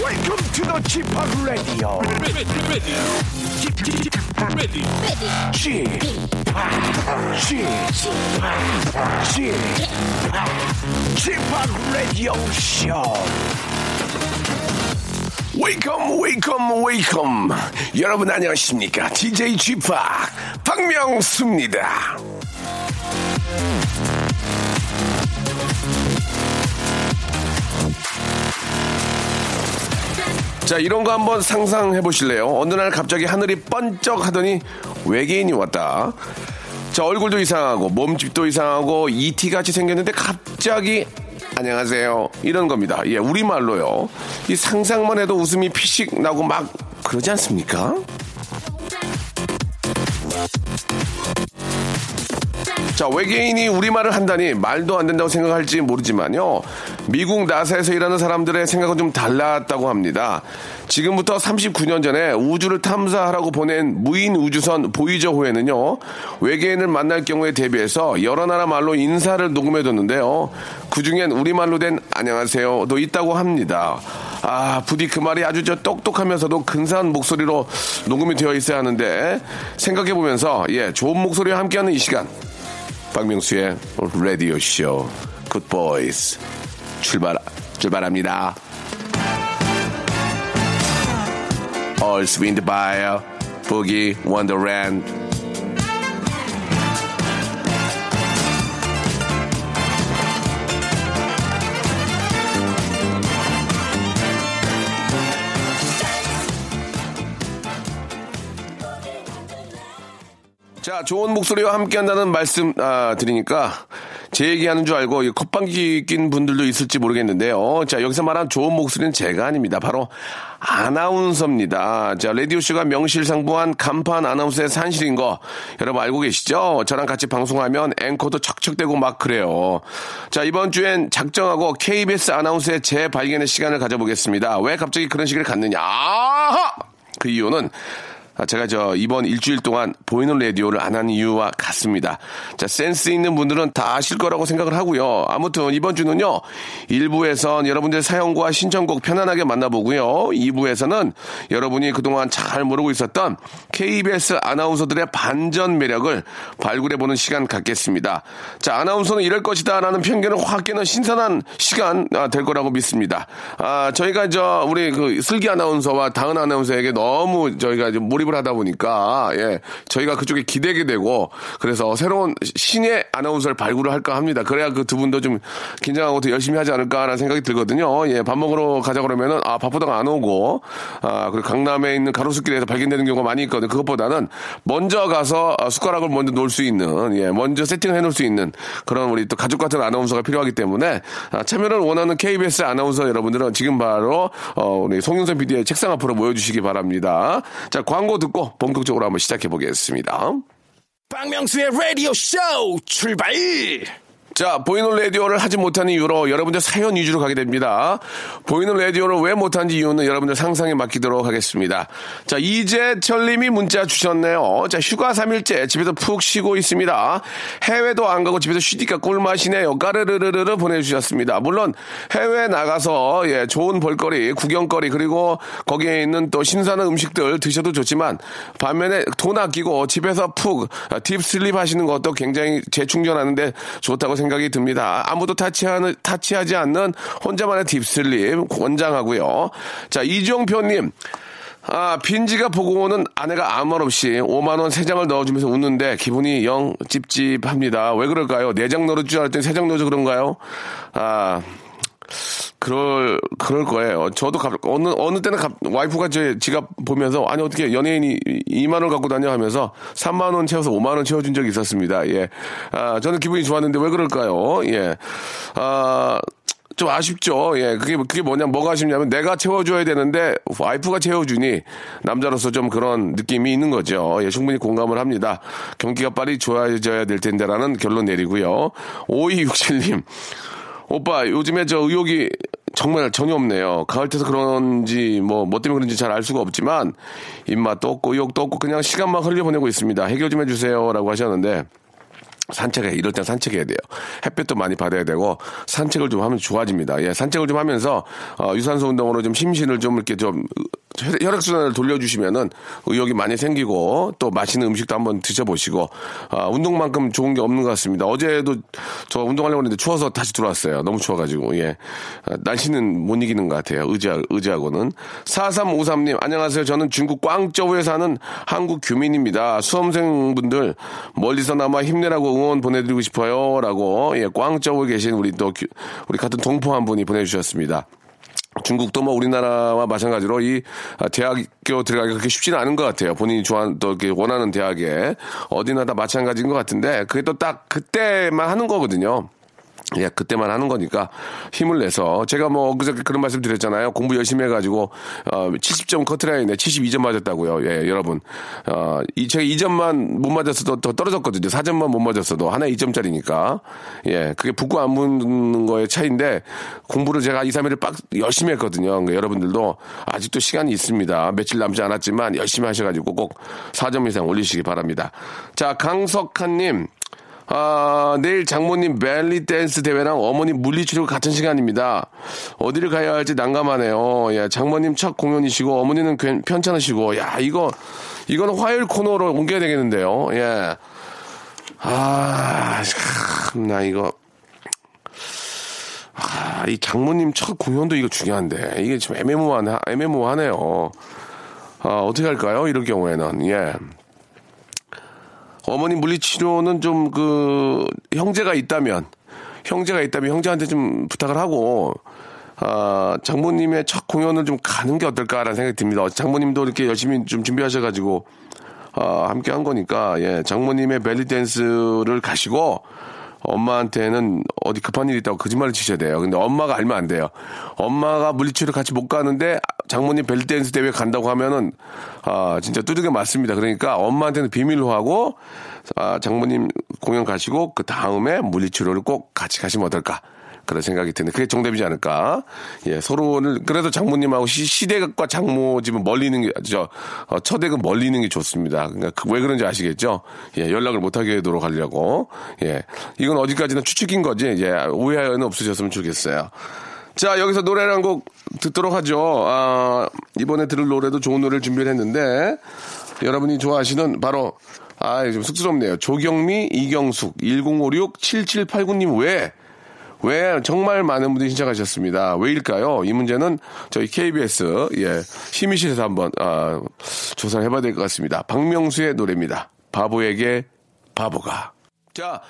Welcome to the Chip Radio. Chip, Chip, Chip, Radio Show. Welcome, welcome, welcome. 여러분 안녕하십니까? DJ Chip 박명수입니다. 자, 이런 거 한번 상상해 보실래요? 어느 날 갑자기 하늘이 번쩍 하더니 외계인이 왔다. 자, 얼굴도 이상하고, 몸집도 이상하고, ET 같이 생겼는데 갑자기 안녕하세요. 이런 겁니다. 예, 우리말로요. 이 상상만 해도 웃음이 피식 나고 막 그러지 않습니까? 자, 외계인이 우리말을 한다니 말도 안 된다고 생각할지 모르지만요. 미국 나사에서 일하는 사람들의 생각은 좀 달랐다고 합니다. 지금부터 39년 전에 우주를 탐사하라고 보낸 무인 우주선 보이저호에는요. 외계인을 만날 경우에 대비해서 여러 나라 말로 인사를 녹음해뒀는데요. 그중엔 우리말로 된 안녕하세요도 있다고 합니다. 아, 부디 그 말이 아주 저 똑똑하면서도 근사한 목소리로 녹음이 되어 있어야 하는데 생각해보면서 예, 좋은 목소리와 함께하는 이 시간 박명수의 라디오 쇼 굿보이스 출발 출발합니다. All's wind by Boogie Wonderland 자, 좋은 목소리와 함께 한다는 말씀, 아, 드리니까, 제 얘기하는 줄 알고, 이 컵방귀 낀 분들도 있을지 모르겠는데요. 자, 여기서 말한 좋은 목소리는 제가 아닙니다. 바로 아나운서입니다. 자, 라디오 쇼가 명실상부한 간판 아나운서의 산실인 거, 여러분 알고 계시죠? 저랑 같이 방송하면 앵커도 척척대고 막 그래요. 자, 이번 주엔 작정하고 KBS 아나운서의 재발견의 시간을 가져보겠습니다. 왜 갑자기 그런 시기를 갖느냐? 아하! 그 이유는 아, 제가 저 이번 일주일 동안 보이는 라디오를 안 한 이유와 같습니다. 자, 센스 있는 분들은 다 아실 거라고 생각을 하고요. 아무튼 이번 주는요, 1부에선 여러분들 사연과 신청곡 편안하게 만나보고요. 2부에서는 여러분이 그동안 잘 모르고 있었던 KBS 아나운서들의 반전 매력을 발굴해보는 시간 갖겠습니다. 자, 아나운서는 이럴 것이다 라는 편견을 확 깨는 신선한 시간 아, 될 거라고 믿습니다. 아, 저희가 저, 우리 그 슬기 아나운서와 다은 아나운서에게 너무 저희가 좀 몰입 을 하다 보니까, 예, 저희가 그쪽에 기대게 되고, 그래서 새로운 신의 아나운서를 발굴을 할까 합니다. 그래야 그 두 분도 좀 긴장하고 더 열심히 하지 않을까라는 생각이 들거든요. 예, 밥 먹으러 가자 그러면은, 아, 바쁘다가 안 오고, 아, 그리고 강남에 있는 가로수길에서 발견되는 경우가 많이 있거든요. 그것보다는 먼저 가서 아, 숟가락을 먼저 놓을 수 있는, 예, 먼저 세팅을 해놓을 수 있는 그런 우리 또 가족 같은 아나운서가 필요하기 때문에 아, 참여를 원하는 KBS 아나운서 여러분들은 지금 바로 어, 우리 송윤선 PD의 책상 앞으로 모여주시기 바랍니다. 자, 광고 듣고 본격적으로 한번 시작해 보겠습니다. 박명수의 라디오 쇼 출발! 자, 보이는 라디오를 하지 못한 이유로 여러분들 사연 위주로 가게 됩니다. 보이는 라디오를 왜 못한지 이유는 여러분들 상상에 맡기도록 하겠습니다. 자, 이재철님이 문자 주셨네요. 자, 휴가 3일째 집에서 푹 쉬고 있습니다. 해외도 안 가고 집에서 쉬니까 꿀맛이네요. 까르르르르 보내주셨습니다. 물론 해외 나가서 예, 좋은 볼거리, 구경거리 그리고 거기에 있는 또 신선한 음식들 드셔도 좋지만 반면에 돈 아끼고 집에서 푹 deep sleep 하시는 것도 굉장히 재충전하는데 좋다고 생각합니다. 생각이 듭니다. 아무도 터치하는, 터치하지 않는 혼자만의 deep sleep 권장하고요. 자, 이종표님. 아, 빈지가 보고 오는 아내가 아무 말 없이 5만원 3장을 넣어주면서 웃는데 기분이 영 찝찝합니다. 왜 그럴까요? 네 장 넣을 줄 알았더니 3장 넣어서 그런가요? 아, 그럴 그럴 거예요. 저도 갑, 어느 어느 때는 갑, 와이프가 제 지갑 보면서 아니 어떻게 연예인이 2만 원 갖고 다녀 하면서 3만 원 채워서 5만 원 채워준 적이 있었습니다. 예, 아 저는 기분이 좋았는데 왜 그럴까요? 예, 아, 좀 아쉽죠. 예, 그게, 그게 뭐냐, 뭐가 아쉽냐면 내가 채워줘야 되는데 와이프가 채워주니 남자로서 좀 그런 느낌이 있는 거죠. 예, 충분히 공감을 합니다. 경기가 빨리 좋아져야 될 텐데라는 결론 내리고요. 5267님. 오빠, 요즘에 저 의욕이 정말 전혀 없네요. 가을 때서 그런지 뭐, 뭐 때문에 그런지 잘 알 수가 없지만 입맛도 없고 의욕도 없고 그냥 시간만 흘려보내고 있습니다. 해결 좀 해주세요. 라고 하셨는데 산책해 이럴 땐 산책해야 돼요. 햇볕도 많이 받아야 되고 산책을 좀 하면 좋아집니다. 예, 산책을 좀 하면서 어, 유산소 운동으로 좀 심신을 좀 이렇게 좀 혈액 순환을 돌려주시면은 의욕이 많이 생기고 또 맛있는 음식도 한번 드셔보시고 아, 운동만큼 좋은 게 없는 것 같습니다. 어제도 저 운동하려고 했는데 추워서 다시 들어왔어요. 너무 추워가지고 예 아, 날씨는 못 이기는 것 같아요. 의지 의지하고는 4353님 안녕하세요. 저는 중국 광저우에 사는 한국 교민입니다. 수험생분들 멀리서나마 힘내라고 응원 보내드리고 싶어요라고 예 광저우에 계신 우리 또 우리 같은 동포 한 분이 보내주셨습니다. 중국도 뭐 우리나라와 마찬가지로 이 대학교 들어가기 그렇게 쉽지는 않은 것 같아요. 본인이 좋아하는 또 이렇게 원하는 대학에 어디나 다 마찬가지인 것 같은데 그게 또 딱 그때만 하는 거거든요. 예, 그때만 하는 거니까 힘을 내서 제가 뭐 그저께 그런 말씀 드렸잖아요. 공부 열심히 해가지고 어 70점 커트라인에 72점 맞았다고요. 예, 여러분. 어, 이 제가 2점만 못 맞았어도 더 떨어졌거든요. 4점만 못 맞았어도 하나에 2점짜리니까. 예, 그게 붙고 안 붙는 거의 차이인데 공부를 제가 2, 3일을 빡 열심히 했거든요. 그러니까 여러분들도 아직도 시간이 있습니다. 며칠 남지 않았지만 열심히 하셔가지고 꼭 4점 이상 올리시기 바랍니다. 자, 강석한님. 아, 내일 장모님 벨리 댄스 대회랑 어머니 물리치료 같은 시간입니다. 어디를 가야 할지 난감하네요. 예, 장모님 첫 공연이시고 어머니는 편찮으시고, 야, 이거, 이거는 화요일 코너로 옮겨야 되겠는데요. 예. 아, 참, 나 이거. 아, 이 장모님 첫 공연도 이거 중요한데. 이게 좀 애매모호하네, 애매모호하네요. 아, 어떻게 할까요? 이럴 경우에는. 예. 어머니 물리치료는 좀 그 형제가 있다면 형제가 있다면 형제한테 좀 부탁을 하고 아, 장모님의 첫 공연을 좀 가는 게 어떨까라는 생각이 듭니다. 장모님도 이렇게 열심히 좀 준비하셔가지고 아, 함께 한 거니까 예, 장모님의 벨리 댄스를 가시고 엄마한테는 어디 급한 일이 있다고 거짓말을 치셔야 돼요. 근데 엄마가 알면 안 돼요. 엄마가 물리치료 같이 못 가는데 장모님 벨댄스 대회 간다고 하면은 아 진짜 뚜둑게 맞습니다. 그러니까 엄마한테는 비밀로 하고 아 장모님 공연 가시고 그 다음에 물리치료를 꼭 같이 가시면 어떨까? 그런 생각이 드는 그게 정답이지 않을까? 예, 서로를 그래도 장모님하고 시, 댁과 장모 집은 멀리는 게 저 어, 처댁은 멀리는 게 좋습니다. 그러니까 그, 왜 그런지 아시겠죠? 예, 연락을 못 하게 하도록 하려고. 예, 이건 어디까지나 추측인 거지. 예, 오해는 없으셨으면 좋겠어요. 자, 여기서 노래를 한 곡 듣도록 하죠. 아, 이번에 들을 노래도 좋은 노래를 준비를 했는데, 여러분이 좋아하시는 바로, 아, 좀 쑥스럽네요. 조경미, 이경숙, 1056, 7789님 외에, 왜 정말 많은 분들이 신청하셨습니다. 왜일까요? 이 문제는 저희 KBS 예 심의실에서 한번 아, 조사를 해봐야 될 것 같습니다. 박명수의 노래입니다. 바보에게 바보가. 자,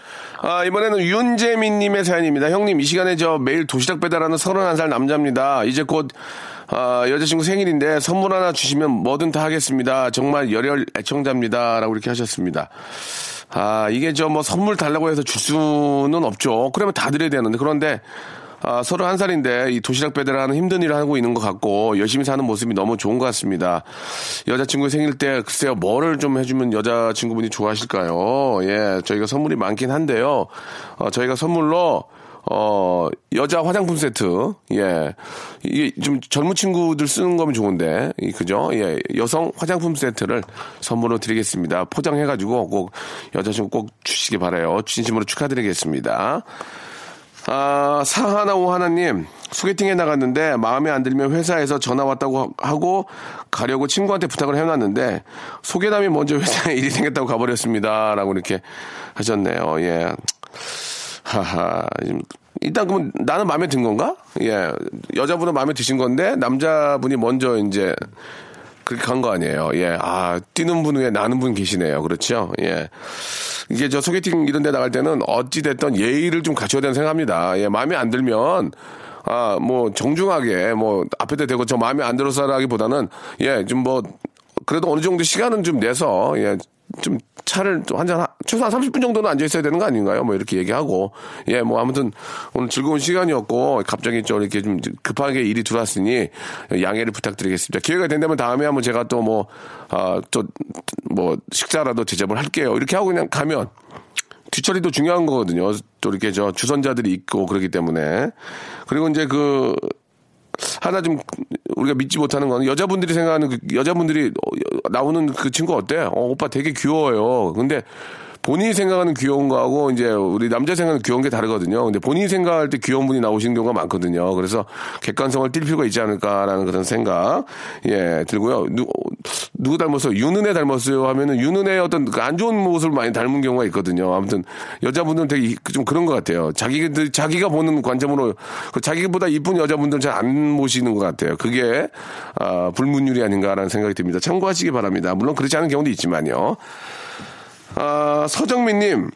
아, 이번에는 윤재민님의 사연입니다. 형님, 이 시간에 저 매일 도시락 배달하는 31살 남자입니다. 이제 곧, 아, 여자친구 생일인데 선물 하나 주시면 뭐든 다 하겠습니다. 정말 열혈 애청자입니다. 라고 이렇게 하셨습니다. 아, 이게 저 뭐 선물 달라고 해서 줄 수는 없죠. 그러면 다 드려야 되는데. 그런데, 아, 서로 한 살인데 이 도시락 배달하는 힘든 일을 하고 있는 것 같고 열심히 사는 모습이 너무 좋은 것 같습니다. 여자친구 생일 때 글쎄요 뭐를 좀 해주면 여자친구분이 좋아하실까요? 예, 저희가 선물이 많긴 한데요. 어, 저희가 선물로 어, 여자 화장품 세트, 예. 이게 좀 젊은 친구들 쓰는 거면 좋은데, 그죠? 예. 여성 화장품 세트를 선물로 드리겠습니다. 포장해가지고 꼭 여자친구 꼭 주시기 바래요. 진심으로 축하드리겠습니다. 아, 사하나오 하나님, 소개팅에 나갔는데 마음에 안 들면 회사에서 전화 왔다고 하고 가려고 친구한테 부탁을 해놨는데 소개남이 먼저 회사에 일이 생겼다고 가버렸습니다. 라고 이렇게 하셨네요. 예. 하하. 일단 그러면 나는 마음에 든 건가? 예. 여자분은 마음에 드신 건데 남자분이 먼저 이제 그렇게 간 거 아니에요. 예. 아, 뛰는 분 위에 나는 분 계시네요. 그렇죠? 예. 이게 저 소개팅 이런 데 나갈 때는 어찌됐던 예의를 좀 갖춰야 된다고 생각합니다. 예. 마음에 안 들면 아, 뭐, 정중하게, 뭐, 앞에다 대고 저 마음에 안 들어서 라기보다는, 예, 좀 뭐, 그래도 어느 정도 시간은 좀 내서, 예, 좀 차를 한잔 최소한 30분 정도는 앉아 있어야 되는 거 아닌가요? 뭐 이렇게 얘기하고 예 뭐 아무튼 오늘 즐거운 시간이었고 갑자기 좀 이렇게 좀 급하게 일이 들어왔으니 양해를 부탁드리겠습니다. 기회가 된다면 다음에 한번 제가 또 뭐 아 또 뭐 식사라도 대접을 할게요. 이렇게 하고 그냥 가면 뒤처리도 중요한 거거든요. 또 이렇게 저 주선자들이 있고 그렇기 때문에 그리고 이제 그 하나 좀 우리가 믿지 못하는 건 여자분들이 생각하는 그 여자분들이 어, 나오는 그 친구 어때? 어, 오빠 되게 귀여워요. 근데 본인이 생각하는 귀여운 거하고 이제 우리 남자 생각하는 귀여운 게 다르거든요. 근데 본인이 생각할 때 귀여운 분이 나오시는 경우가 많거든요. 그래서 객관성을 띌 필요가 있지 않을까라는 그런 생각 예 들고요. 누, 누구 닮았어요? 윤은혜 닮았어요 하면은 윤은혜의 어떤 그안 좋은 모습을 많이 닮은 경우가 있거든요. 아무튼 여자분들은 되게 좀 그런 것 같아요. 자기 자기가 보는 관점으로 그 자기보다 이쁜 여자분들은 잘안 모시는 것 같아요. 그게 아, 불문율이 아닌가라는 생각이 듭니다. 참고하시기 바랍니다. 물론 그렇지 않은 경우도 있지만요. 아, 서정민님.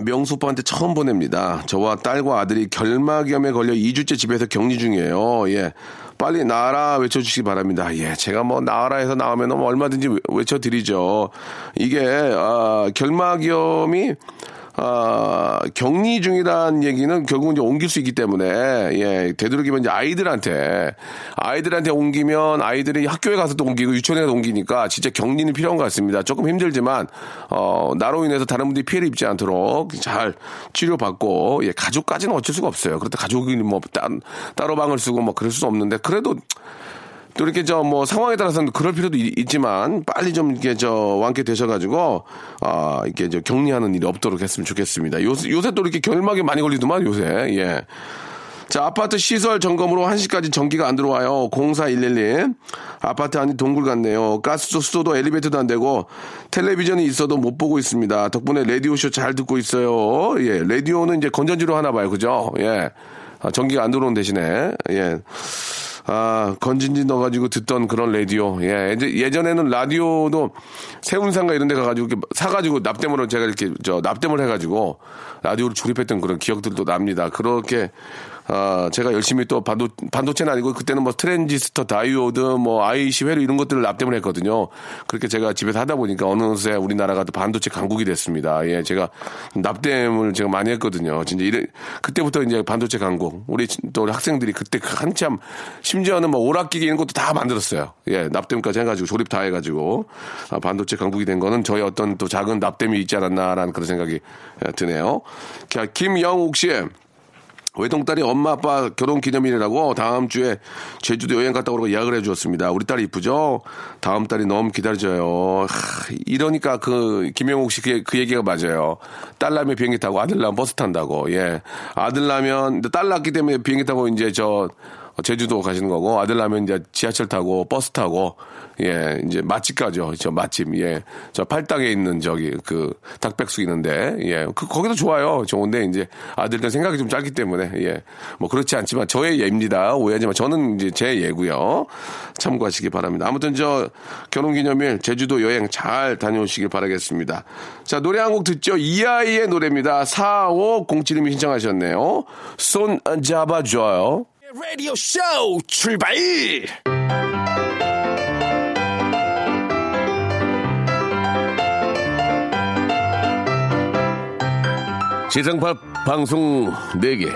명수 오빠한테 처음 보냅니다. 저와 딸과 아들이 결막염에 걸려 2주째 집에서 격리 중이에요. 예. 빨리 나와라 외쳐주시기 바랍니다. 예. 제가 뭐 나와라 해서 나오면 뭐 얼마든지 외쳐드리죠. 이게, 아, 결막염이 아, 격리 중이라는 얘기는 결국은 이제 옮길 수 있기 때문에, 예, 되도록이면 이제 아이들한테, 아이들한테 옮기면 아이들이 학교에 가서 또 옮기고 유치원에 가서 옮기니까 진짜 격리는 필요한 것 같습니다. 조금 힘들지만, 어, 나로 인해서 다른 분들이 피해를 입지 않도록 잘 치료받고, 예, 가족까지는 어쩔 수가 없어요. 그렇다 가족이 뭐 따, 따로 방을 쓰고 뭐 그럴 수 없는데, 그래도 또 이렇게 저 뭐 상황에 따라서는 그럴 필요도 있지만 빨리 좀 이렇게 저 완쾌 되셔가지고 아 이렇게 저 격리하는 일이 없도록 했으면 좋겠습니다. 요새 요새 또 이렇게 결막에 많이 걸리더만 요새 예. 자, 아파트 시설 점검으로 1시까지 전기가 안 들어와요. 04111. 아파트 안이 동굴 같네요. 가스 수도도 엘리베이터도 안 되고 텔레비전이 있어도 못 보고 있습니다. 덕분에 라디오쇼 잘 듣고 있어요. 예, 라디오는 이제 건전지로 하나 봐요. 그죠? 예. 아, 전기가 안 들어오는 대신에. 예. 아, 건전지 넣어가지고 듣던 그런 라디오. 예, 이제 예전에는 라디오도 세운상가 이런 데 가가지고 사가지고 납땜으로 제가 이렇게 저 납땜을 해가지고 라디오를 조립했던 그런 기억들도 납니다. 그렇게 아, 제가 열심히 또 반도, 반도체는 아니고 그때는 뭐 트랜지스터, 다이오드, 뭐 IC 회로 이런 것들을 납땜을 했거든요. 그렇게 제가 집에서 하다 보니까 어느새 우리나라가 또 반도체 강국이 됐습니다. 예, 제가 납땜을 제가 많이 했거든요. 진짜 이래, 그때부터 이제 반도체 강국. 우리 또 학생들이 그때 한참 심지어는 뭐 오락기기 이런 것도 다 만들었어요. 예, 납땜까지 해가지고 조립 다 해가지고 아, 반도체 강국이 된 거는 저희 어떤 또 작은 납땜이 있지 않았나라는 그런 생각이 드네요. 자, 김영욱 씨. 외동딸이 엄마 아빠 결혼 기념일이라고 다음 주에 제주도 여행 갔다 오라고 예약을 해주었습니다. 우리 딸이 이쁘죠? 다음 달이 너무 기다려져요. 하, 이러니까 그 김영욱 씨 그, 그 얘기가 맞아요. 딸 낳으면 비행기 타고 아들 낳으면 버스 탄다고. 예. 아들 낳으면 딸 낳기 때문에 비행기 타고 이제 저 제주도 가시는 거고 아들 낳으면 이제 지하철 타고 버스 타고 예, 이제 맛집 가죠. 저 맛집. 예. 저 팔당에 있는 저기 그 닭백숙 있는데 예. 그 거기도 좋아요. 좋은데 이제 아들들 생각이 좀 짧기 때문에 예. 뭐 그렇지 않지만 저의 예입니다. 오해하지만 저는 이제 제 예고요. 참고하시기 바랍니다. 아무튼 저 결혼 기념일 제주도 여행 잘 다녀오시길 바라겠습니다. 자, 노래 한 곡 듣죠. 이아이의 노래입니다. 4507님이 신청하셨네요. 손 잡아줘요. 라디오 쇼 출발! 지상파 방송 4개,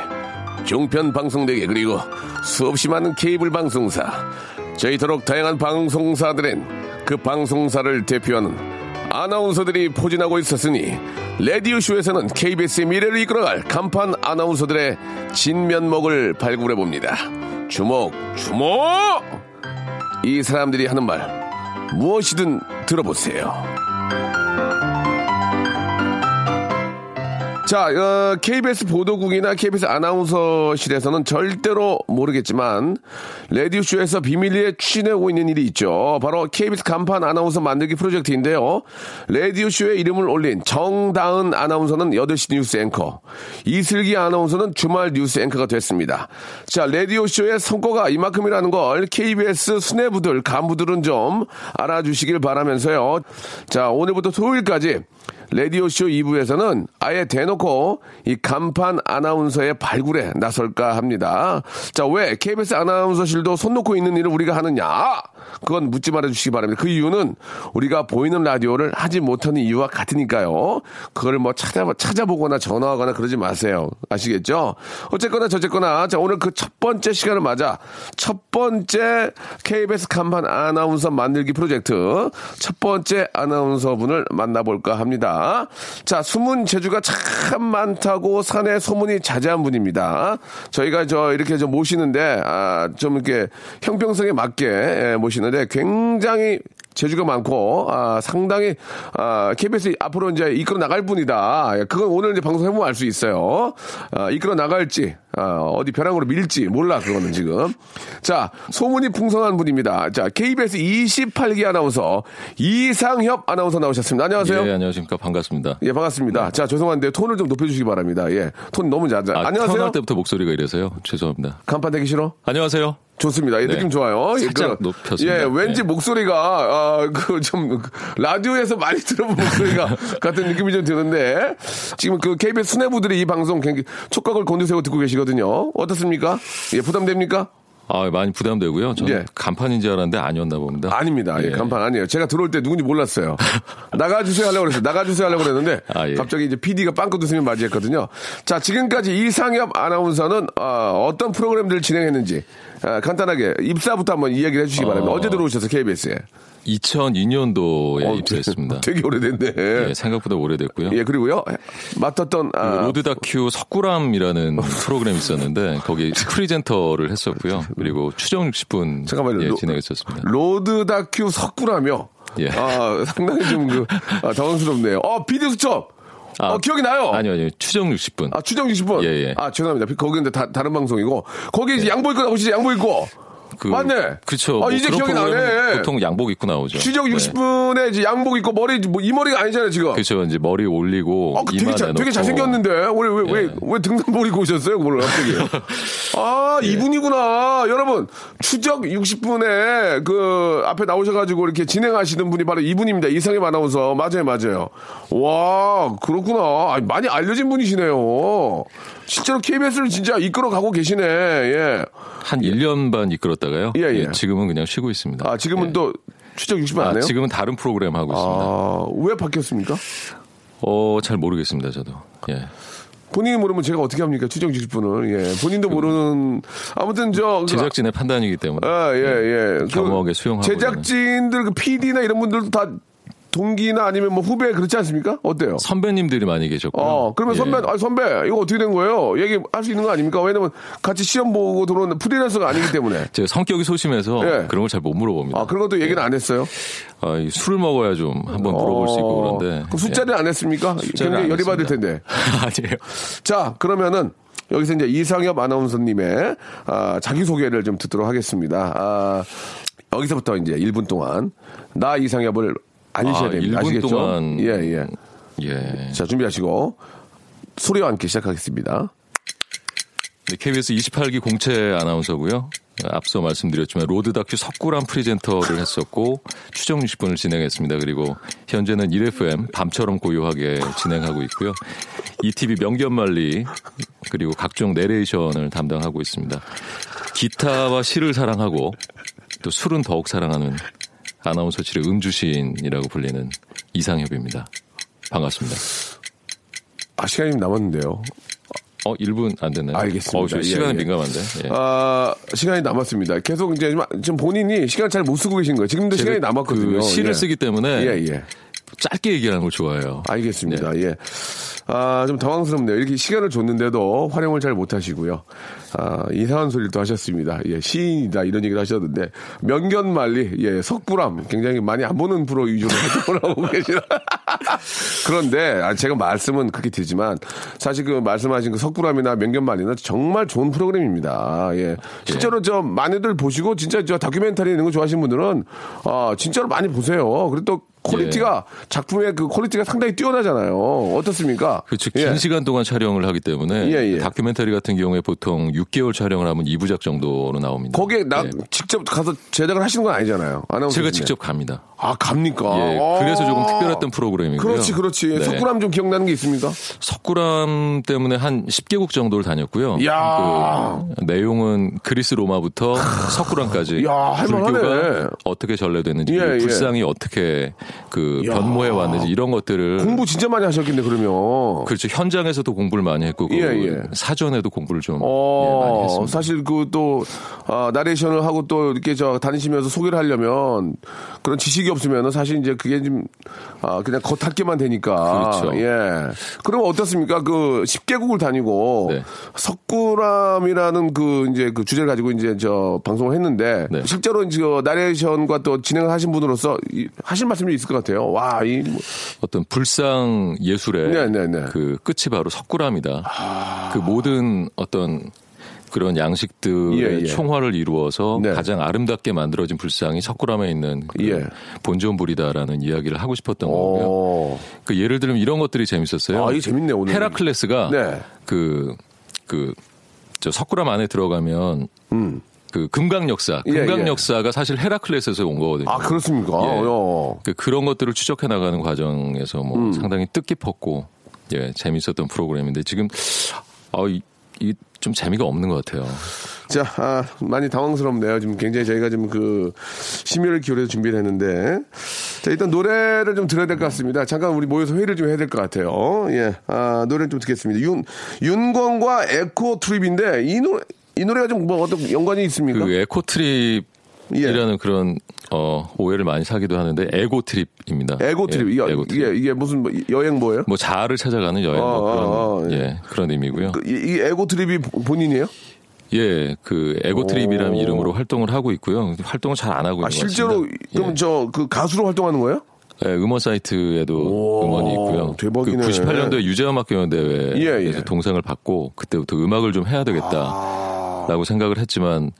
종편 방송 4개, 그리고 수없이 많은 케이블 방송사. 저희도록 다양한 방송사들은 그 방송사를 대표하는 아나운서들이 포진하고 있었으니 라디오쇼에서는 KBS의 미래를 이끌어갈 간판 아나운서들의 진면목을 발굴해 봅니다. 주목, 주목! 이 사람들이 하는 말 무엇이든 들어보세요. 자, 어, KBS 보도국이나 KBS 아나운서실에서는 절대로 모르겠지만 라디오쇼에서 비밀리에 추진하고 있는 일이 있죠. 바로 KBS 간판 아나운서 만들기 프로젝트인데요. 라디오쇼에 이름을 올린 정다은 아나운서는 8시 뉴스 앵커, 이슬기 아나운서는 주말 뉴스 앵커가 됐습니다. 자, 라디오쇼의 성과가 이만큼이라는 걸 KBS 수뇌부들, 간부들은 좀 알아주시길 바라면서요. 자, 오늘부터 토요일까지 라디오쇼 2부에서는 아예 대놓고 이 간판 아나운서의 발굴에 나설까 합니다. 자, 왜 KBS 아나운서실도 손 놓고 있는 일을 우리가 하느냐? 그건 묻지 말아 주시기 바랍니다. 그 이유는 우리가 보이는 라디오를 하지 못하는 이유와 같으니까요. 그걸 뭐 찾아, 찾아보거나 전화하거나 그러지 마세요. 아시겠죠? 어쨌거나 저쨌거나 자, 오늘 그 첫 번째 시간을 맞아 첫 번째 KBS 간판 아나운서 만들기 프로젝트 첫 번째 아나운서 분을 만나볼까 합니다. 자, 숨은 재주가 참 많다고 산에 소문이 자자한 분입니다. 저희가 저 이렇게 저 모시는데 아, 좀 이렇게 형평성에 맞게 예, 모시는데 굉장히 재주가 많고 아, 상당히 아, KBS 앞으로 이제 이끌어 나갈 분이다. 예, 그건 오늘 이제 방송 해보면 알 수 있어요. 아, 이끌어 나갈지 아, 어디 벼랑으로 밀지 몰라 그거는 지금. 자 소문이 풍성한 분입니다. 자 KBS 28기 아나운서 이상협 아나운서 나오셨습니다. 안녕하세요. 예, 안녕하십니까. 반갑습니다. 예, 반갑습니다. 자, 죄송한데 톤을 좀 높여주시기 바랍니다. 예, 톤 너무 낮아. 아, 안녕하세요. 태어날 때부터 목소리가 이래서요. 죄송합니다. 간판 되기 싫어? 안녕하세요. 좋습니다. 예, 네. 느낌 좋아요. 예, 살짝 그, 높였습니다. 예, 왠지 네. 목소리가, 아, 그, 좀, 라디오에서 많이 들어본 목소리가 같은 느낌이 좀 드는데, 지금 그 KBS 수뇌부들이 이 방송 굉장히 촉각을 곤두세워 듣고 계시거든요. 어떻습니까? 예, 부담됩니까? 아, 많이 부담되고요. 저는 예. 간판인 줄 알았는데 아니었나 봅니다. 아닙니다. 예, 간판 아니에요. 제가 들어올 때 누군지 몰랐어요. 나가주세요 하려고 그랬어요. 나가주세요 하려고 그랬는데, 아, 예. 갑자기 이제 PD가 빵긋 웃으면 맞이했거든요. 자, 지금까지 이상엽 아나운서는, 어, 떤 프로그램들을 진행했는지, 아, 간단하게 입사부터 한번 이야기를 해주시기 바랍니다. 어. 언제 들어오셔서 KBS에? 2002년도에 어, 입사했습니다. 되게 오래됐네. 예, 생각보다 오래됐고요. 예, 그리고요. 맡았던, 그 아, 로드 다큐 석구람이라는 프로그램이 있었는데 거기 presenter를 했었고요. 그리고 추적 60분 잠깐만요. 예, 로- 진행했었습니다. 로드 다큐 석구라며. 예. 아, 상당히 좀 그, 아, 당황스럽네요. 어, PD 수첩! 아, 어, 기억이 나요. 아니요, 아니요. 추적 60분. 아, 추적 60분? 예, 예. 아, 죄송합니다. 거기 근데 다, 다른 방송이고. 거기 이제 양복 입고 나오시죠, 양복 입고. 그, 맞네. 그렇죠. 아, 이제 기억이 나네. 보통 양복 입고 나오죠. 네. 60분에 이제 양복 입고 머리, 뭐, 이 머리가 아니잖아요, 지금. 그렇죠. 이제 머리 올리고 아, 그 되게, 자. 되게 잘생겼는데. 왜, 왜, 왜, 예. 왜 등산복 입고 오셨어요, 그걸 갑자기. 아, 예. 이분이구나. 여러분, 추적 60분에 그 앞에 나오셔가지고 이렇게 진행하시는 분이 바로 이분입니다. 이상엽 아나운서. 맞아요, 맞아요. 와, 그렇구나. 아니, 많이 알려진 분이시네요. 실제로 KBS를 진짜 이끌어 가고 계시네. 예. 한 1년 반 이끌었다가요. 예, 예. 지금은 그냥 쉬고 있습니다. 아, 지금은 예. 또 추적 60분 안 아, 해요? 지금은 다른 프로그램 하고 있습니다. 아, 왜 바뀌었습니까? 어, 잘 모르겠습니다, 저도. 예. 본인이 모르면 제가 어떻게 합니까? 추정 60분을. 예. 본인도 모르는. 아무튼 저. 그 제작진의 판단이기 때문에. 아, 예, 예. 그 겸허하게 수용하고 제작진들, 그 PD나 이런 분들도 다 동기나 아니면 뭐 후배 그렇지 않습니까? 어때요? 선배님들이 많이 계셨고. 어, 그러면 선배, 아, 선배, 이거 어떻게 된 거예요? 얘기할 수 있는 거 아닙니까? 왜냐면 같이 시험 보고 들어오는 프리랜서가 아니기 때문에. 제가 성격이 소심해서 예. 그런 걸 잘 못 물어봅니다. 아, 그런 것도 얘기는 안 했어요? 아, 이 술을 먹어야 좀 한번 물어볼 수 있고 어, 그런데. 그럼 숫자를 안 했습니까? 숫자를 굉장히 안 열이 받을. 텐데. 아니에요. 자, 그러면은 여기서 이제 이상엽 아나운서님의 아, 자기소개를 좀 듣도록 하겠습니다. 아, 여기서부터 이제 1분 동안 나 이상엽을 알리셔야 아, 됩니다. 1분 아시겠죠? 동안. 예, 예. 예. 자, 준비하시고 소리와 함께 시작하겠습니다. 네, KBS 28기 공채 아나운서고요. 앞서 말씀드렸지만 로드 다큐 석구람 presenter를 했었고 추적 60분을 진행했습니다. 그리고 현재는 1FM 밤처럼 고요하게 진행하고 있고요. 1TV 명견만리 그리고 각종 내레이션을 담당하고 있습니다. 기타와 시를 사랑하고 또 술은 더욱 사랑하는 아나운서실의 음주시인이라고 불리는 이상협입니다. 반갑습니다. 아, 시간이 좀 남았는데요. 어, 1분 안 됐나요? 알겠습니다. 어, 저 예, 시간이 예. 민감한데. 예. 아, 시간이 남았습니다. 계속 이제 좀- 지금 본인이 시간 잘 못 쓰고 계신 거예요. 지금도 시간이 남았거든요. 그 시를 예. 쓰기 때문에 예, 예. 짧게 얘기하는 걸 좋아해요. 알겠습니다. 네. 예. 아, 좀 당황스럽네요. 이렇게 시간을 줬는데도 활용을 잘 못하시고요. 아, 이상한 소리를 또 하셨습니다. 예, 시인이다 이런 얘기를 하셨는데 명견만리, 예, 석불암 굉장히 많이 안 보는 프로 위주로 활동을 하고 계시나. 그런데 아, 제가 말씀은 그렇게 드리지만 사실 그 말씀하신 그 석불암이나 명견만리는 정말 좋은 프로그램입니다. 예, 실제로 저 많이들 보시고 진짜 저 다큐멘터리 이런 거 좋아하시는 분들은 아, 진짜로 많이 보세요. 그리고 또 quality가 작품의 그 quality가 상당히 뛰어나잖아요. 어떻습니까? 그렇죠. 긴 예. 시간 동안 촬영을 하기 때문에 예, 예. 다큐멘터리 같은 경우에 보통 6개월 촬영을 하면 2부작 정도로 나옵니다. 거기에 나 예. 직접 가서 제작을 하시는 건 아니잖아요. 제가. 직접 갑니다. 아 갑니까? 예, 아. 그래서 조금 특별했던 프로그램이고요. 그렇지, 그렇지. 네. 석굴암 좀 기억나는 게 있습니까? 석굴암 때문에 한 10개국 정도를 다녔고요. 야. 그 내용은 그리스 로마부터 석굴암까지 야. 불교가 어떻게 전래됐는지 예, 예. 불상이 어떻게 그 야. 변모해 왔는지 이런 것들을 공부 진짜 많이 하셨겠네 그러면. 그렇죠 현장에서도 공부를 많이 했고 그 예, 예. 사전에도 공부를 좀 예, 많이 어, 했습니다. 사실 그또 아, 나레이션을 하고 또 이렇게 저 다니시면서 소개를 하려면 그런 지식이 없으면은 사실 이제 그게 좀 아, 그냥 겉핥기만 되니까. 그렇죠. 예. 그럼 어떻습니까? 그 10개국을 다니고 네. 석굴암이라는 그 이제 그 주제를 가지고 이제 저 방송을 했는데 네. 실제로 이제 그 나레이션과 또 진행을 하신 분으로서 이- 하실 말씀이 있을 것 같아요. 와, 이 뭐- 어떤 불상 예술의 네, 네, 네. 그 끝이 바로 석굴암이다. 그 모든 어떤 그런 양식들의 예, 예. 총화를 이루어서 네. 가장 아름답게 만들어진 불상이 석굴암에 있는 그 예. 본전불이다라는 이야기를 하고 싶었던 거고요. 어. 그 예를 들면 이런 것들이 재밌었어요. 아, 이게 재밌네, 오늘. 헤라클레스가 네. 그, 그, 저 석굴암 안에 들어가면 그 금강 역사, 음. 예, 금강 예. 역사가 사실 헤라클레스에서 온 거거든요. 아, 그렇습니까? 예. 어. 그 그런 것들을 추적해 나가는 과정에서 뭐 음. 상당히 뜻깊었고 예 재밌었던 프로그램인데 지금 어이좀 재미가 없는 것 같아요. 자, 아, 많이 당황스럽네요. 지금 굉장히 저희가 지금 그 심혈을 기울여서 준비를 했는데. 자, 일단 노래를 좀 들어야 될 것 같습니다. 잠깐 우리 모여서 회의를 좀 해야 될 것 같아요. 예. 아, 노래를 좀 듣겠습니다. 윤, 윤건과 eco trip인데 이 노래, 이 노래가 좀 뭐 어떤 연관이 있습니까? 그 eco trip이라는 그런 어 오해를 많이 사기도 하는데 ego trip입니다. ego trip. 예, 이게, ego trip. 이게, 이게 무슨 뭐 여행 뭐예요? 뭐 자아를 찾아가는 여행 뭐 어, 그런 어, 어, 예 그런 의미고요. 그, 이, 이 에고 트립이 본인이에요? 예, 그 에고 트립이라는 이름으로 활동을 하고 있고요. 활동을 잘 안 하고 있는 아, 것 실제로. 그럼 예. 저그 가수로 활동하는 거예요? 예, 음원 사이트에도 오, 음원이 있고요. 대박이네. 그 98년도에 유재음악경연 대회에서 예, 예. 동상을 받고 그때부터 음악을 좀 해야 되겠다 라고 생각을 했지만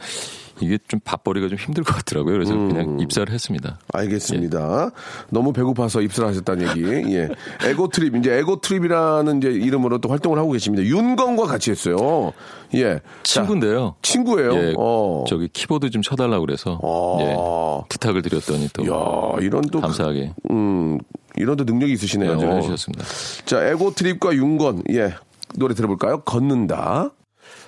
이게 좀 밥벌이가 좀 힘들 것 같더라고요. 그래서 음. 그냥 입사를 했습니다. 알겠습니다. 너무 배고파서 입사를 하셨다는 얘기. 예. 에고 트립, 이제 에고 트립이라는 이제 이름으로 또 활동을 하고 계십니다. 윤건과 같이 했어요. 예. 자, 친구인데요. 친구예요. 예, 어. 저기 키보드 좀 쳐달라고 그래서 아. 예, 부탁을 드렸더니 또 야, 이런 또 감사하게 음, 이런 또 능력이 있으시네요. 연주를 해주셨습니다. 자, 에고 트립과 윤건. 예. 노래 들어볼까요? 걷는다.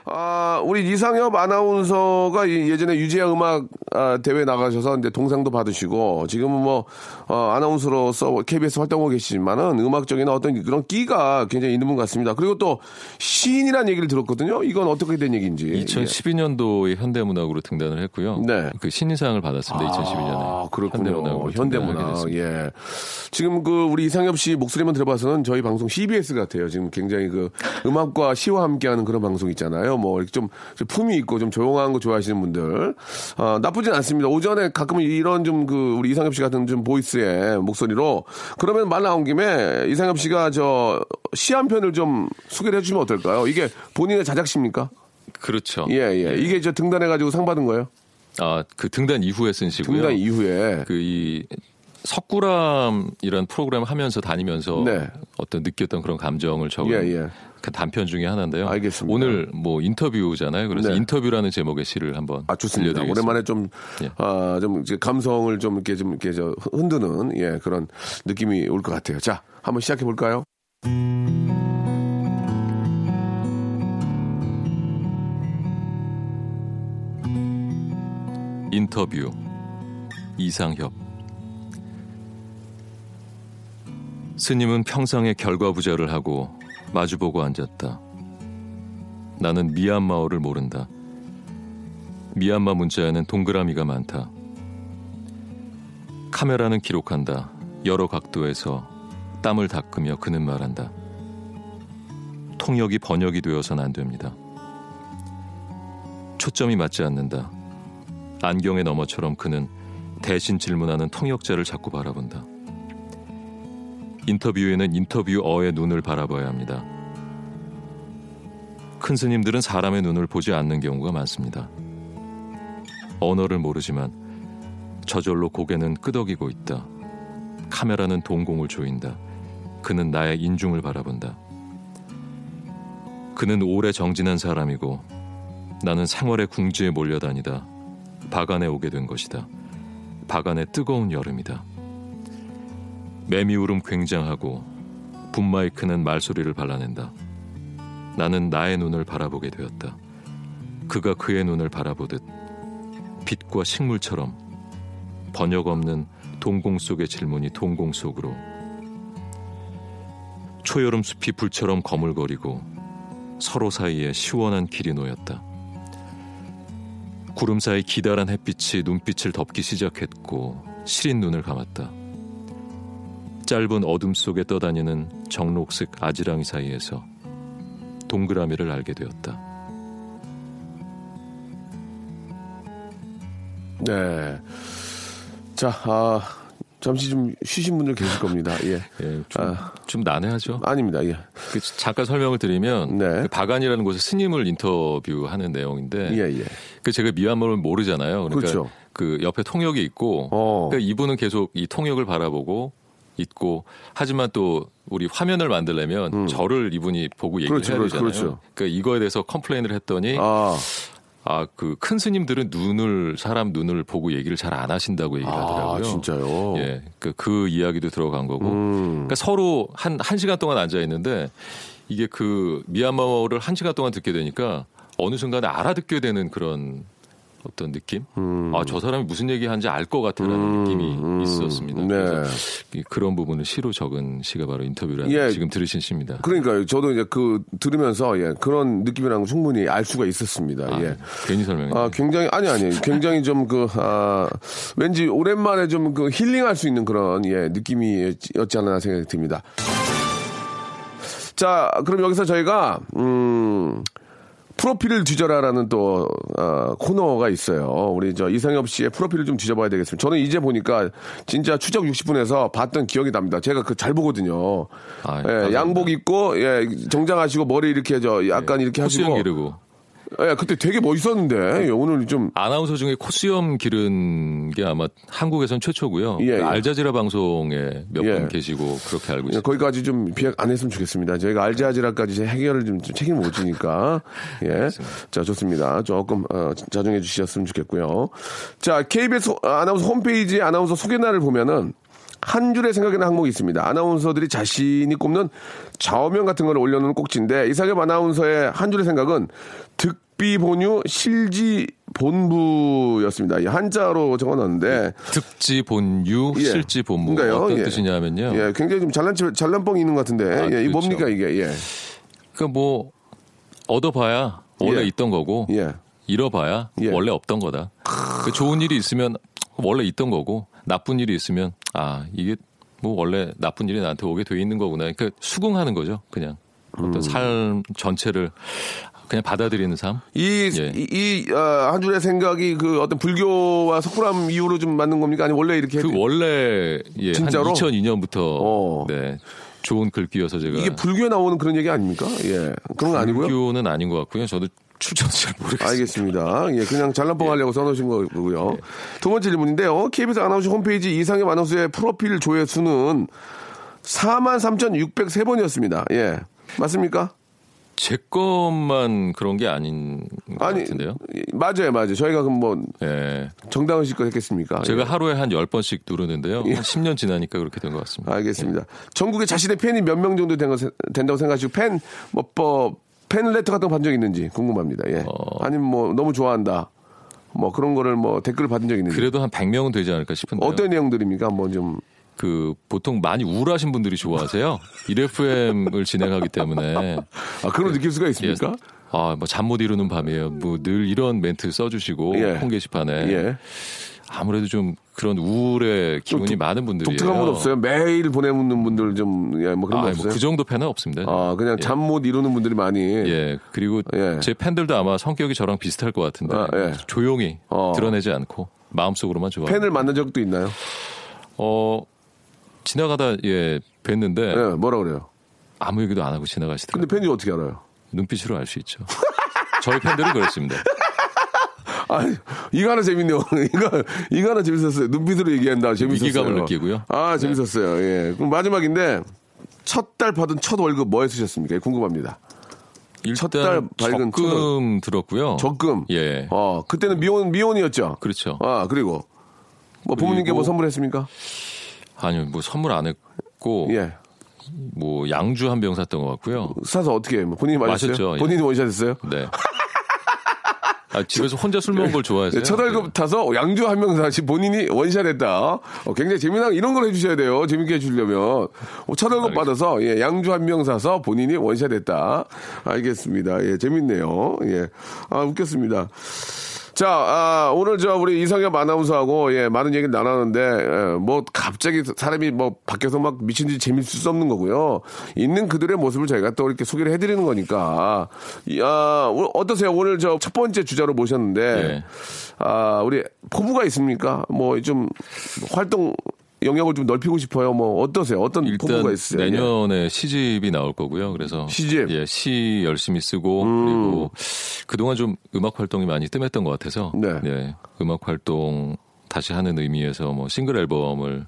아, 우리 이상엽 아나운서가 이- 예전에 유재하 음악 아, 대회 나가셔서 이제 동상도 받으시고 지금은 뭐 어, 아나운서로서 KBS 활동하고 계시지만은 음악적인 어떤 그런 끼가 굉장히 있는 분 같습니다. 그리고 또 시인이라는 얘기를 들었거든요. 이건 어떻게 된 얘기인지. 2012년도에 현대문학으로 등단을 했고요. 네. 그 신인상을 받았습니다. 2012년에. 아, 그렇군요. 현대문학으로 현대문학. 됐습니다. 예. 지금 그 우리 이상엽 씨 목소리만 들어봐서는 저희 방송 CBS 같아요. 지금 굉장히 그 음악과 시와 함께하는 그런 방송 있잖아요. 뭐 이렇게 좀, 좀 품이 있고 좀 조용한 거 좋아하시는 분들. 아, 나쁘진 않습니다. 오전에 가끔은 이런 좀 그 우리 이상엽 씨 같은 좀 보이스의 목소리로 그러면 말 나온 김에 이상엽 씨가 저 시 한 편을 좀 소개를 해주시면 어떨까요? 이게 본인의 자작시입니까? 그렇죠. 예, 예. 이게 저 등단해가지고 상 받은 거예요? 아, 그 등단 이후에 쓴 시고요. 등단 이후에. 그 이 석굴암이라는 프로그램 하면서 다니면서 네. 어떤 느꼈던 그런 감정을 적은 예, 예. 그 단편 중에 하나인데요. 알겠습니다. 오늘 뭐 인터뷰잖아요. 그래서 네. 인터뷰라는 제목의 시를 한번 아, 좋습니다. 오랜만에 좀, 예. 아, 좀, 감성을 좀 이렇게 좀 이렇게 저 흔드는, 예, 그런 느낌이 올 것 같아요. 자, 한번 시작해 볼까요? 인터뷰 이상협 스님은 평상에 결과 부자를 하고 마주보고 앉았다. 나는 미얀마어를 모른다. 미얀마 문자에는 동그라미가 많다. 카메라는 기록한다. 여러 각도에서 땀을 닦으며 그는 말한다. 통역이 번역이 되어선 안 됩니다. 초점이 맞지 않는다. 안경의 너머처럼 그는 대신 질문하는 통역자를 자꾸 바라본다. 인터뷰에는 인터뷰어의 눈을 바라봐야 합니다. 큰 스님들은 사람의 눈을 보지 않는 경우가 많습니다. 언어를 모르지만 저절로 고개는 끄덕이고 있다. 카메라는 동공을 조인다. 그는 나의 인중을 바라본다. 그는 오래 정진한 사람이고 나는 생활의 궁지에 몰려다니다 바간에 오게 된 것이다. 바간의 뜨거운 여름이다. 매미울음 굉장하고 붐마이크는 말소리를 발라낸다. 나는 나의 눈을 바라보게 되었다. 그가 그의 눈을 바라보듯 빛과 식물처럼 번역 없는 동공 속의 질문이 동공 속으로 초여름 숲이 불처럼 거물거리고 서로 사이에 시원한 길이 놓였다. 구름 사이 기다란 햇빛이 눈빛을 덮기 시작했고 시린 눈을 감았다. 짧은 어둠 속에 떠다니는 정록색 아지랑이 사이에서 동그라미를 알게 되었다. 네. 자, 아, 잠시 좀 쉬신 분들 계실 겁니다. 예. 예, 좀, 아. 좀 난해하죠. 아닙니다. 예. 그 잠깐 설명을 드리면 네. 그 바간이라는 곳에 스님을 인터뷰하는 내용인데 예, 예. 그 제가 미얀마를 모르잖아요. 그러니까 그렇죠. 그 옆에 통역이 있고 어. 그러니까 이분은 계속 이 통역을 바라보고 있고 하지만 또 우리 화면을 만들려면 저를 이분이 보고 얘기를 음. 그렇죠, 해야 그렇죠, 되잖아요. 그렇죠. 그러니까 이거에 대해서 complain을 했더니 아, 아 그 큰 스님들은 눈을 사람 눈을 보고 얘기를 잘 안 하신다고 얘기를 하더라고요. 아, 진짜요? 예, 그, 그 이야기도 들어간 거고. 음. 그러니까 서로 한, 한 시간 동안 앉아 있는데 이게 그 미얀마어를 한 시간 동안 듣게 되니까 어느 순간에 알아듣게 되는 그런 어떤 느낌? 아, 저 사람이 무슨 얘기 하는지 알 것 같다는 음, 느낌이 음, 있었습니다. 네. 그래서 그런 부분을 시로 적은 시가 바로 인터뷰라는 예. 지금 들으신 시입니다. 그러니까요. 저도 이제 그 들으면서 예, 그런 느낌이랑 충분히 알 수가 있었습니다. 아, 예. 괜히 설명해. 아, 굉장히, 아니, 아니. 굉장히 좀 그, 아, 왠지 오랜만에 좀 그 힐링할 수 있는 그런, 예, 느낌이었지 않나 생각이 듭니다. 자, 그럼 여기서 저희가, 음, 프로필을 뒤져라라는 또, 어, 코너가 있어요. 우리 저 이상엽 씨의 프로필을 좀 뒤져봐야 되겠습니다. 저는 이제 보니까 진짜 추적 60분에서 봤던 기억이 납니다. 제가 그 잘 보거든요. 아, 예. 양복 입고, 예, 정장 하시고 머리 이렇게 저 약간 이렇게 하시고. 기르고. 예, 그때 되게 멋있었는데, 예, 오늘 좀, 아나운서 중에 코수염 기른 게 아마 한국에선 최초고요. 예, 예. 알자지라 방송에 몇분 예. 계시고 그렇게 알고 예, 있습니다. 거기까지 좀 비약 안 했으면 좋겠습니다. 저희가 알자지라까지 제 해결을 좀, 좀 책임을 못 지니까. 예. 자, 좋습니다. 조금, 어, 자중해 주셨으면 좋겠고요. 자, KBS 아나운서 홈페이지 아나운서 소개란을 보면은 한 줄에 생각나는 항목이 있습니다. 아나운서들이 자신이 꼽는 좌우명 같은 걸 올려놓은 꼭지인데 이상엽 아나운서의 한 줄의 생각은 득비 본유 실지 본부였습니다. 이 한자로 적어놨는데 득지 본유, 예. 실지 본무 그러니까요. 어떤 예. 뜻이냐면요. 예, 굉장히 좀 잘난 체- 잘난 뻥이 있는 것 같은데 아, 예, 이 그렇죠. 뭡니까 이게? 예, 그러니까 뭐 얻어봐야 원래 예. 있던 거고 예. 잃어봐야 예. 원래 없던 거다. 그 좋은 일이 있으면 원래 있던 거고 나쁜 일이 있으면 아 이게 뭐 원래 나쁜 일이 나한테 오게 돼 있는 거구나. 그러니까 수긍하는 거죠. 그냥 어떤 음. 삶 전체를 그냥 받아들이는 삶. 이, 예. 이, 이, 어, 한 줄의 생각이 그 어떤 불교와 석굴암 이후로 좀 맞는 겁니까? 아니, 원래 이렇게. 그 원래 예, 진짜로? 한 2002년부터 어. 네 좋은 글귀여서 제가 이게 불교에 나오는 그런 얘기 아닙니까? 예. 그런 거 아니고요? 불교는 아닌 것 같고요. 저도 출처는 잘 모르겠어요. 알겠습니다. 예, 그냥 잘난뻥 하려고 써놓으신 거고요. 예. 두 번째 질문인데요. KBS 아나운서 홈페이지 이상엽 아나운서의 프로필 조회수는 43,603번이었습니다. 예. 맞습니까? 제 것만 그런 게 아닌 것 아니, 같은데요. 맞아요, 맞아요. 저희가 그럼 뭐 예. 정당한 실거 했겠습니까? 제가 예. 하루에 한 10번씩 누르는데요. 한 10년 지나니까 그렇게 된 것 같습니다. 알겠습니다. 전국에 자신의 팬이 몇 명 정도 된 거, 된다고 생각하시고 팬, 뭐, 뭐, 팬레터 같은 거 받은 적 있는지 궁금합니다. 예. 어. 아니면 뭐, 너무 좋아한다. 뭐 그런 거를 뭐 댓글을 받은 적 있는지. 그래도 한 100명은 되지 않을까 싶은데요. 어떤 내용들입니까? 한번 좀. 그 보통 많이 우울하신 분들이 좋아하세요. 1FM을 진행하기 때문에 아, 그런 느낄 수가 있습니까? 아, 뭐 잠 못 이루는 밤이에요. 뭐 늘 이런 멘트 써주시고 예. 홈 게시판에 예. 아무래도 좀 그런 우울의 기운이 독- 많은 분들이에요. 독특한 분 없어요? 매일 보내는 분들 좀, 예, 뭐 그런 아, 거뭐 없어요? 그 정도 팬은 없습니다. 아, 그냥 예. 잠못 이루는 분들이 많이. 예. 그리고 예. 제 팬들도 아마 성격이 저랑 비슷할 것 같은데 아, 예. 조용히 어. 드러내지 않고 마음속으로만 좋아. 팬을 만난 적도 있나요? 어 지나가다 예 뵀는데 예, 뭐라 그래요? 아무 얘기도 안 하고 지나가시더라고요. 근데 팬이 어떻게 알아요? 눈빛으로 알 수 있죠. 저희 팬들은 그렇습니다. 아, 이거 하나 재밌네요. 이거, 이거 하나 재밌었어요. 눈빛으로 얘기한다. 재밌었어요. 위기감을 느끼고요. 아, 재밌었어요. 예. 그럼 마지막인데, 첫 달 받은 첫 월급 뭐에 쓰셨습니까? 궁금합니다. 첫달 일단 밝은 적금 들었고요. 적금. 예. 어, 그때는 미혼, 미혼이었죠? 그렇죠. 아, 그리고. 뭐 부모님께 뭐 선물했습니까? 아니요, 뭐 선물 안 했고 예. 뭐 양주 한 병 샀던 것 같고요. 사서 어떻게, 뭐 본인이 마셨어요? 마셨죠, 예. 본인이 원샷 했어요? 네. 아, 집에서 혼자 술 먹은 걸 좋아해서요. 네, 첫 월급 타서 양주 한 명 사시 본인이 원샷 했다. 어, 굉장히 재미난 이런 걸 해주셔야 돼요. 재밌게 해주려면. 어, 첫 월급 받아서 예, 양주 한 명 사서 본인이 원샷 했다. 알겠습니다. 예, 재밌네요. 예. 아, 웃겼습니다. 자, 아, 오늘 저 우리 이성엽 아나운서하고 예, 많은 얘기를 나눴는데 예, 뭐 갑자기 사람이 뭐 밖에서 막 미친 듯이 재밌을 수 없는 거고요. 있는 그들의 모습을 저희가 또 이렇게 소개를 해드리는 거니까. 이, 아, 어떠세요? 오늘 저 첫 번째 주자로 모셨는데 예. 아, 우리 포부가 있습니까? 뭐 좀 활동 영역을 좀 넓히고 싶어요. 뭐 어떠세요? 어떤 포부가 있어요? 예. 내년에 시집이 나올 거고요. 그래서 시집? 예, 시 열심히 쓰고 그리고 그동안 좀 음악 활동이 많이 뜸했던 것 같아서 네. 예, 음악 활동 다시 하는 의미에서 뭐 싱글 앨범을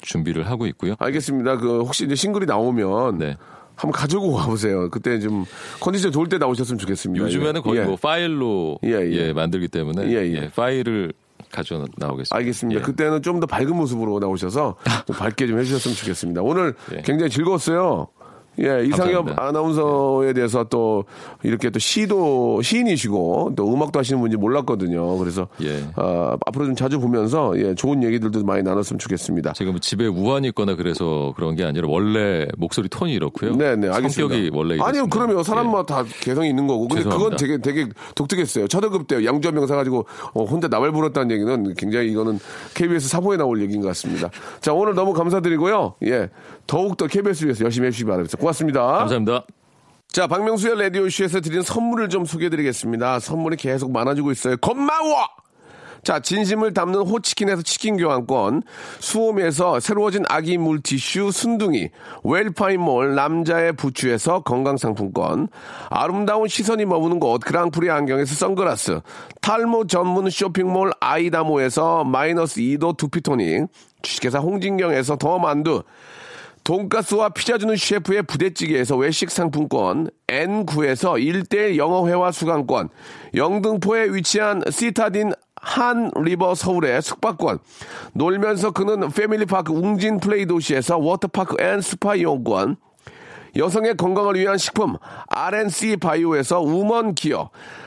준비를 하고 있고요. 알겠습니다. 그 혹시 이제 싱글이 나오면 네. 한번 가지고 와보세요. 그때 좀 컨디션 좋을 때 나오셨으면 좋겠습니다. 요즘에는 예. 거의 예. 뭐 파일로 예, 예. 예, 만들기 때문에 예, 예. 예, 파일을 가져 나오겠습니다. 알겠습니다. 예. 그때는 좀 더 밝은 모습으로 나오셔서 좀 밝게 좀 해주셨으면 좋겠습니다. 오늘 예. 굉장히 즐거웠어요. 예, 이상엽 감사합니다. 아나운서에 대해서 또 이렇게 또 시도 시인이시고 또 음악도 하시는 분인지 몰랐거든요. 그래서 예. 아, 앞으로 좀 자주 보면서 예, 좋은 얘기들도 많이 나눴으면 좋겠습니다. 뭐 집에 우환이 있거나 그래서 그런 게 아니라 원래 목소리 톤이 이렇고요. 네, 네, 알겠습니다. 성격이 원래 아니요, 이렇습니다. 그러면 사람마다 예. 다 개성이 있는 거고. 근데 그건 죄송합니다. 되게 되게 독특했어요. 첫월급 때 양주 한명 사가지고 어, 혼자 나발 불었다는 얘기는 굉장히 이거는 KBS 사보에 나올 얘기인 것 같습니다. 자, 오늘 너무 감사드리고요. 예, 더욱더 KBS 위해서 열심히 해주시기 바랍니다. 고맙습니다. 감사합니다. 자, 박명수의 라디오쇼에서 드린 선물을 좀 소개해드리겠습니다. 선물이 계속 많아지고 있어요. 고마워! 자, 진심을 담는 호치킨에서 치킨 교환권, 수홈에서 새로워진 아기 물티슈 순둥이, 웰파인몰 남자의 부추에서 건강상품권, 아름다운 시선이 머무는 곳 그랑프리 안경에서 선글라스, 탈모 전문 쇼핑몰 아이다모에서 마이너스 2도 두피토닉, 주식회사 홍진경에서 더 만두, 돈가스와 피자 주는 셰프의 부대찌개에서 외식 상품권, N9에서 1대1 영어회화 수강권, 영등포에 위치한 시타딘 한 리버 서울의 숙박권, 놀면서 크는 패밀리파크 웅진 플레이 도시에서 water park and spa 이용권, 여성의 건강을 위한 식품 RNC 바이오에서 우먼 기어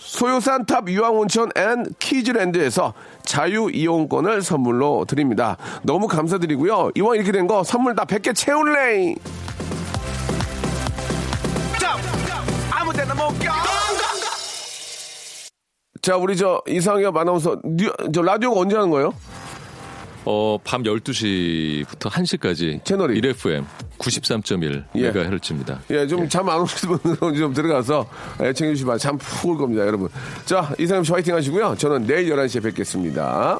소요산 탑 유황온천 앤 키즈랜드에서 자유이용권을 선물로 드립니다. 너무 감사드리고요. 이왕 이렇게 된 거 선물 다 100개 채울래! 자, 우리 저 이상엽 아나운서, 뉴- 저 라디오가 언제 하는 거예요? 어, 밤 12시부터 1시까지 채널이? 1FM 93.1 예. 메가헤르츠입니다. 예, 좀 잠 안 오시는 분들은 좀 들어가서 예, 챙겨주시면 잠 푹 올 겁니다, 여러분. 자, 이상엽 씨 화이팅 하시고요. 저는 내일 11시에 뵙겠습니다.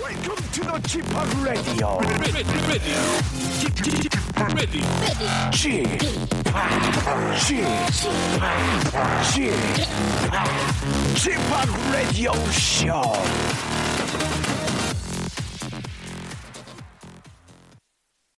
Welcome to the Chip Radio. Chip, Chip, Chip, Chip Radio Show.